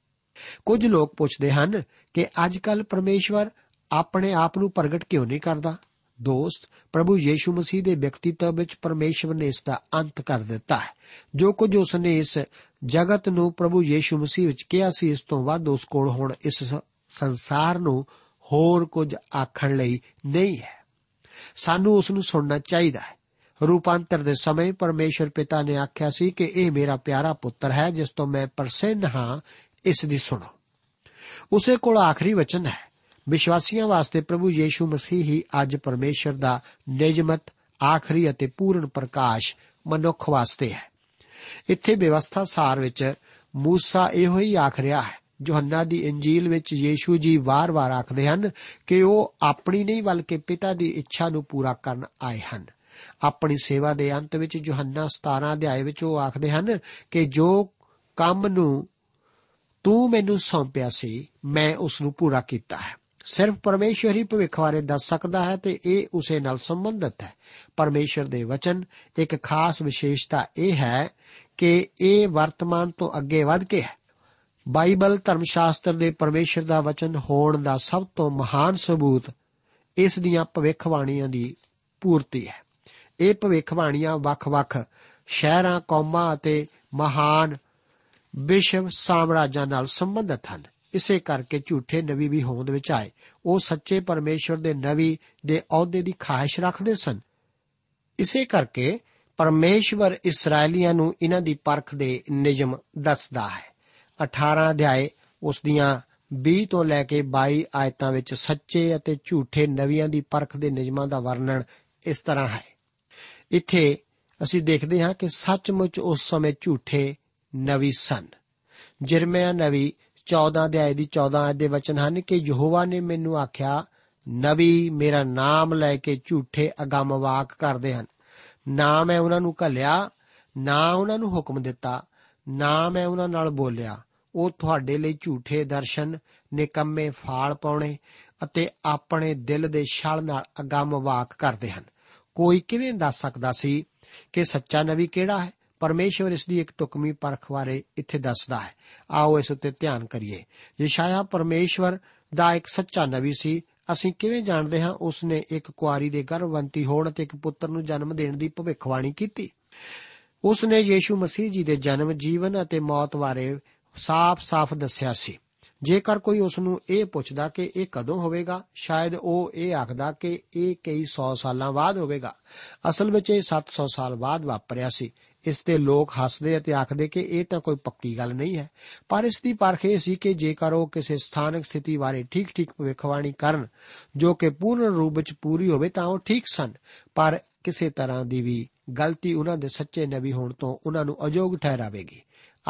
ਕੁਝ ਲੋਕ ਪੁੱਛਦੇ ਹਨ ਕਿ ਅੱਜਕੱਲ ਪਰਮੇਸ਼ਵਰ ਆਪਣੇ ਆਪ ਨੂੰ ਪ੍ਰਗਟ ਕਿਉਂ ਨਹੀਂ ਕਰਦਾ? ਦੋਸਤ, ਪ੍ਰਭੂ ਯੀਸ਼ੂ ਮਸੀਹ ਦੇ ਵਿਅਕਤੀਤਵ ਵਿੱਚ ਪਰਮੇਸ਼ਵਰ ਨੇ ਇਸ ਦਾ ਅੰਤ ਕਰ ਦਿੱਤਾ ਹੈ। ਜੋ ਕੁਝ ਉਸ ਨੇ ਇਸ ਜਗਤ ਨੂੰ ਪ੍ਰਭੂ ਯੀਸ਼ੂ ਮਸੀਹ ਵਿੱਚ ਕਿਹਾ ਸੀ, ਇਸ ਤੋਂ ਵੱਧ ਉਸ ਕੋਲ ਹੁਣ ਇਸ ਸੰਸਾਰ ਨੂੰ ਹੋਰ ਕੁਝ ਆਖਣ ਲਈ ਨਹੀਂ ਹੈ। ਸਾਨੂੰ ਉਸ ਨੂੰ ਸੁਣਨਾ ਚਾਹੀਦਾ ਹੈ। ਰੂਪਾਂਤਰ ਦੇ ਸਮੇਂ ਪਰਮੇਸ਼ਰ ਪਿਤਾ ਨੇ ਆਖਿਆ ਸੀ ਕਿ ਇਹ ਮੇਰਾ ਪਿਆਰਾ ਪੁੱਤਰ ਹੈ, ਜਿਸ ਤੋਂ ਮੈਂ ਪ੍ਰਸੰਨ ਹਾਂ, ਇਸ ਦੀ ਸੁਣੋ। ਉਸੇ ਕੋਲ ਆਖਰੀ ਵਚਨ ਹੈ। ਵਿਸ਼ਵਾਸੀਆਂ ਵਾਸਤੇ ਪ੍ਰਭੂ ਯੀਸ਼ੂ ਮਸੀਹ ਹੀ ਅੱਜ ਪਰਮੇਸ਼ਰ ਦਾ ਨਿਯਮਤ, ਆਖਰੀ ਅਤੇ ਪੂਰਨ ਪ੍ਰਕਾਸ਼ ਮਨੁੱਖ ਵਾਸਤੇ ਹੈ। ਇੱਥੇ ਵਿਵਸਥਾ ਸਾਰ ਵਿੱਚ ਮੂਸਾ ਇਹੋ ਹੀ ਆਖ ਰਿਹਾ ਹੈ ਯੋਹੰਨਾ ਦੀ ਇੰਜੀਲ ਵਿੱਚ ਯੀਸ਼ੂ ਜੀ ਵਾਰ-ਵਾਰ ਆਖਦੇ ਹਨ ਕਿ ਉਹ ਆਪਣੀ ਨਹੀਂ ਬਲਕਿ ਪਿਤਾ ਦੀ ਇੱਛਾ ਨੂੰ ਪੂਰਾ ਕਰਨ ਆਏ ਹਨ। ਆਪਣੀ ਸੇਵਾ ਦੇ ਅੰਤ ਵਿੱਚ ਯੋਹੰਨਾ 17 ਅਧਿਆਏ ਵਿੱਚ ਉਹ ਆਖਦੇ ਹਨ ਕਿ ਜੋ ਕੰਮ ਨੂੰ ਤੂੰ ਮੈਨੂੰ ਸੌਂਪਿਆ ਸੀ, ਮੈਂ ਉਸ ਨੂੰ ਪੂਰਾ ਕੀਤਾ ਹੈ। ਸਿਰਫ ਪਰਮੇਸ਼ਰ ਹੀ ਭਵਿੱਖ ਬਾਰੇ ਦੱਸ ਸਕਦਾ ਹੈ ਤੇ ਇਹ ਉਸੇ ਨਾਲ ਸੰਬੰਧਿਤ ਹੈ। ਪਰਮੇਸ਼ਰ ਦੇ ਵਚਨ ਇੱਕ ਖਾਸ ਵਿਸ਼ੇਸ਼ਤਾ ਇਹ ਹੈ ਕਿ ਇਹ ਵਰਤਮਾਨ ਤੋਂ ਅੱਗੇ ਵਧ ਕੇ ਹੈ। ਬਾਈਬਲ ਧਰਮ ਸ਼ਾਸਤਰ ਦੇ ਪਰਮੇਸ਼ਰ ਦਾ ਵਚਨ ਹੋਣ ਦਾ ਸਭ ਤੋਂ ਮਹਾਨ ਸਬੂਤ ਇਸ ਦੀਆਂ ਭਵਿੱਖਬਾਣੀਆਂ ਦੀ ਪੂਰਤੀ ਹੈ। ਇਹ ਭਵਿੱਖਬਾਣੀਆਂ ਵੱਖ-ਵੱਖ ਸ਼ਹਿਰਾਂ, ਕੌਮਾਂ ਅਤੇ ਮਹਾਨ ਵਿਸ਼ਵ ਸਾਮਰਾਜਾਂ ਨਾਲ ਸੰਬੰਧਿਤ ਹਨ। ਇਸੇ ਕਰਕੇ ਝੂਠੇ ਨਬੀ ਵੀ ਹੋਂਦ ਵਿੱਚ ਆਏ। ਉਹ ਸੱਚੇ ਪਰਮੇਸ਼ਰ ਦੇ ਨਬੀ ਦੇ ਅਹੁਦੇ ਦੀ ਖਾਹਿਸ਼ ਰੱਖਦੇ ਸਨ। ਇਸੇ ਕਰਕੇ ਪਰਮੇਸ਼ਵਰ ਇਸرائیਲੀਆਂ ਨੂੰ ਇਹਨਾਂ ਦੀ ਪਰਖ ਦੇ ਨਿਯਮ ਦੱਸਦਾ ਹੈ। 18 ਅਧਿਆਏ, ਉਸ ਦੀਆਂ 20 ਤੋਂ ਲੈ ਕੇ 22 ਆਇਤਾਂ ਵਿੱਚ ਸੱਚੇ ਅਤੇ ਝੂਠੇ ਨਵੀਆਂ ਦੀ ਪਰਖ ਦੇ ਨਿਯਮਾਂ ਦਾ ਵਰਣਨ ਇਸ ਤਰ੍ਹਾਂ ਹੈ। ਇੱਥੇ ਅਸੀਂ ਦੇਖਦੇ ਹਾਂ ਕਿ ਸੱਚਮੁੱਚ ਉਸ ਸਮੇਂ ਝੂਠੇ ਨਵੀ ਸਨ। ਜਰਮਿਆ ਨਵੀ 14 ਅਧਿਆਏ ਦੀ 14 ਆਇਤ ਦੇ ਵਚਨ ਹਨ ਕਿ ਯਹੋਵਾ ਨੇ ਮੈਨੂੰ ਆਖਿਆ, ਨਵੀ ਮੇਰਾ ਨਾਮ ਲੈ ਕੇ ਝੂਠੇ ਅਗੰਮ ਵਾਕ ਕਰਦੇ ਹਨ। ਨਾ ਮੈਂ ਉਹਨਾਂ ਨੂੰ ਘੱਲਿਆ, ਨਾ ਉਹਨਾਂ ਨੂੰ ਹੁਕਮ ਦਿੱਤਾ, ਨਾ ਮੈਂ ਉਹਨਾਂ ਨਾਲ ਬੋਲਿਆ ਉਹ ਤੁਹਾਡੇ ਲਈ ਝੂਠੇ ਦਰਸ਼ਨ, ਨਿਕੰਮੇ ਫਾਲ ਪਾਉਣੇ ਅਤੇ ਆਪਣੇ ਦਿਲ ਦੇ ਛਲ ਨਾਲ ਅਗੰਮ ਵਾਕ ਕਰਦੇ ਹਨ। ਕੋਈ ਕਿਵੇਂ ਦੱਸ ਸਕਦਾ ਸੀ ਕਿ ਸੱਚਾ ਨਬੀ ਕਿਹੜਾ ਹੈ? ਪਰਮੇਸ਼ਵਰ ਇਸ ਦੀ ਇੱਕ ਟੁਕਮੀ ਪਰਖ ਬਾਰੇ ਇੱਥੇ ਦੱਸਦਾ ਹੈ। ਆਓ ਇਸ ਉੱਤੇ ਧਿਆਨ ਕਰੀਏ। ਯਸ਼ਾਇਆ ਪਰਮੇਸ਼ਵਰ ਦਾ ਇੱਕ ਸੱਚਾ ਨਬੀ ਸੀ। ਅਸੀਂ ਕਿਵੇਂ ਜਾਣਦੇ ਹਾਂ ਉਸ ਨੇ ਇੱਕ ਕੁਆਰੀ ਦੇ ਗਰਭਵੰਤੀ ਹੋਣ ਅਤੇ ਇੱਕ ਪੁੱਤਰ ਨੂੰ ਜਨਮ ਦੇਣ ਦੀ ਭਵਿੱਖਬਾਣੀ ਕੀਤੀ? ਉਸ ਨੇ ਯੀਸ਼ੂ ਮਸੀਹ ਜੀ ਦੇ ਜਨਮ ਜੀਵਨ ਅਤੇ ਮੌਤ ਬਾਰੇ ਸਾਫ਼-ਸਾਫ਼ ਦੱਸਿਆ ਸੀ। ਜੇਕਰ ਕੋਈ ਉਸ ਨੂੰ ਇਹ ਪੁੱਛਦਾ ਕਿ ਇਹ ਕਦੋਂ ਹੋਵੇਗਾ, ਸ਼ਾਇਦ ਉਹ ਇਹ ਆਖਦਾ ਕਿ ਇਹ ਕਈ 100 ਸਾਲਾਂ ਬਾਅਦ ਹੋਵੇਗਾ। ਅਸਲ ਵਿੱਚ ਇਹ 700 ਸਾਲ ਬਾਅਦ ਵਾਪਰਿਆ ਸੀ। ਇਸ ਤੇ ਲੋਕ ਹੱਸਦੇ ਅਤੇ ਆਖਦੇ ਕਿ ਇਹ ਤਾਂ ਕੋਈ ਪੱਕੀ ਗੱਲ ਨਹੀਂ ਹੈ। ਪਰ ਇਸ ਦੀ ਪਰਖ ਇਹ ਸੀ ਕਿ ਜੇਕਰ ਉਹ ਕਿਸੇ ਸਥਾਨਕ ਸਥਿਤੀ ਬਾਰੇ ਠੀਕ-ਠੀਕ ਭਵਿੱਖਬਾਣੀ ਕਰਨ, ਜੋ ਕਿ ਪੂਰਨ ਰੂਪ ਵਿੱਚ ਪੂਰੀ ਹੋਵੇ, ਤਾਂ ਉਹ ਠੀਕ ਸਨ। ਪਰ ਕਿਸੇ ਤਰ੍ਹਾਂ ਦੀ ਵੀ ਗਲਤੀ ਉਹਨਾਂ ਦੇ ਸੱਚੇ ਨਬੀ ਹੋਣ ਤੋਂ ਉਹਨਾਂ ਨੂੰ ਅਯੋਗ ਠਹਿਰਾਵੇਗੀ।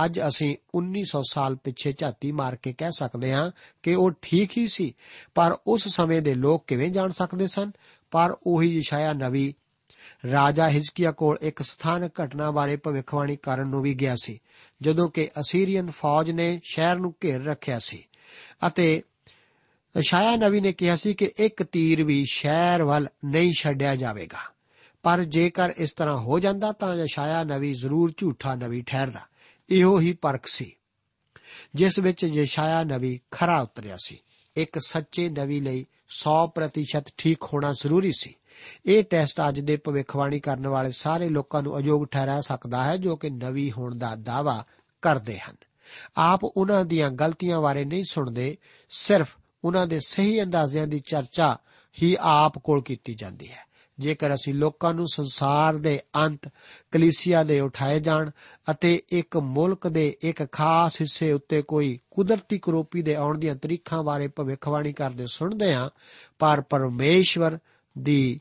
ਅੱਜ ਅਸੀਂ 1900 ਸਾਲ ਪਿੱਛੇ ਝਾਤੀ ਮਾਰ ਕੇ ਕਹਿ ਸਕਦੇ ਹਾਂ ਕਿ ਉਹ ਠੀਕ ਹੀ ਸੀ, ਪਰ ਉਸ ਸਮੇਂ ਦੇ ਲੋਕ ਕਿਵੇਂ ਜਾਣ ਸਕਦੇ ਸਨ? ਪਰ ਉਹੀ ਯਸ਼ਾਇਆ ਨਬੀ ਰਾਜਾ ਹਿਜ਼ਕੀਆ ਕੋਲ ਇੱਕ ਸਥਾਨਕ ਘਟਨਾ ਬਾਰੇ ਭਵਿੱਖਬਾਣੀ ਕਰਨ ਨੂੰ ਵੀ ਗਿਆ ਸੀ, ਜਦੋਂ ਕਿ ਅਸੀਰੀਅਨ ਫੌਜ ਨੇ ਸ਼ਹਿਰ ਨੂੰ ਘੇਰ ਰੱਖਿਆ ਸੀ ਅਤੇ ਯਸ਼ਾਇਆ ਨਬੀ ਨੇ ਕਿਹਾ ਸੀ ਕਿ ਇੱਕ ਤੀਰ ਵੀ ਸ਼ਹਿਰ ਵੱਲ ਨਹੀਂ ਛੱਡਿਆ ਜਾਵੇਗਾ। ਪਰ ਜੇਕਰ ਇਸ ਤਰ੍ਹਾਂ ਹੋ ਜਾਂਦਾ ਤਾਂ ਯਸ਼ਾਇਆ ਨਬੀ ਜ਼ਰੂਰ ਝੂਠਾ ਨਬੀ ਠਹਿਰਦਾ। ਇਹੋ ਹੀ ਪਰਖ ਸੀ, ਜਿਸ ਵਿੱਚ ਯਸ਼ਾਇਆ ਨਬੀ ਖਰਾ ਉਤਰਿਆ ਸੀ। ਇੱਕ ਸੱਚੇ ਨਬੀ ਲਈ 100% ਠੀਕ ਹੋਣਾ ਜ਼ਰੂਰੀ ਸੀ। ਇਹ ਟੈਸਟ ਅੱਜ ਦੇ ਭਵਿੱਖਬਾਣੀ ਕਰਨ ਵਾਲੇ ਸਾਰੇ ਲੋਕਾਂ ਨੂੰ ਅਯੋਗ ਠਹਿਰਾ ਸਕਦਾ ਹੈ, ਜੋ ਕਿ ਨਵੀ ਹੋਣ ਦਾ ਦਾਵਾ ਕਰਦੇ ਹਨ। ਆਪ ਉਹਨਾਂ ਦੀਆਂ ਗਲਤੀਆਂ ਬਾਰੇ ਨਹੀਂ ਸੁਣਦੇ, ਸਿਰਫ ਉਹਨਾਂ ਦੇ ਸਹੀ ਅੰਦਾਜ਼ਿਆਂ ਦੀ ਚਰਚਾ ਹੀ ਆਪ ਕੋਲ ਕੀਤੀ ਜਾਂਦੀ ਹੈ। ਜੇਕਰ ਅਸੀਂ ਲੋਕਾਂ ਨੂੰ ਸੰਸਾਰ ਦੇ ਅੰਤ ਕਲੀਸਿਆ ਦੇ ਉਠਾਏ ਜਾਣ ਅਤੇ ਇੱਕ ਮੁਲਕ ਦੇ ਇੱਕ ਖਾਸ ਹਿੱਸੇ ਉੱਤੇ ਕੋਈ ਕੁਦਰਤੀ ਕਰੋਪੀ ਦੇ ਆਉਣ ਦੀਆਂ ਤਰੀਕਾਂ ਬਾਰੇ ਭਵਿੱਖਬਾਣੀ ਕਰਦੇ ਸੁਣਦੇ ਹਾਂ, ਪਰ ਪਰਮੇਸ਼ਵਰ ਦੀ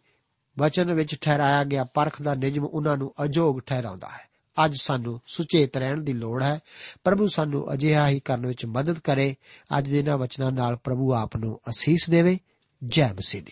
ਵਚਨ ਵਿੱਚ ਠਹਿਰਾਇਆ ਗਿਆ ਪਰਖ ਦਾ ਨਿਯਮ ਉਹਨਾਂ ਨੂੰ ਅਜੋਗ ਠਹਿਰਾਉਂਦਾ ਹੈ। ਅੱਜ ਸਾਨੂੰ ਸੁਚੇਤ ਰਹਿਣ ਦੀ ਲੋੜ ਹੈ। ਪ੍ਰਭੂ ਸਾਨੂੰ ਅਜਿਹਾ ਹੀ ਕਰਨ ਵਿੱਚ ਮਦਦ ਕਰੇ। ਅੱਜ ਦੇ ਇਹਨਾਂ ਵਚਨਾਂ ਨਾਲ ਪ੍ਰਭੂ ਆਪ ਨੂੰ ਅਸੀਸ ਦੇਵੇ। ਜੈ ਮਸੀਹ ਦੀ।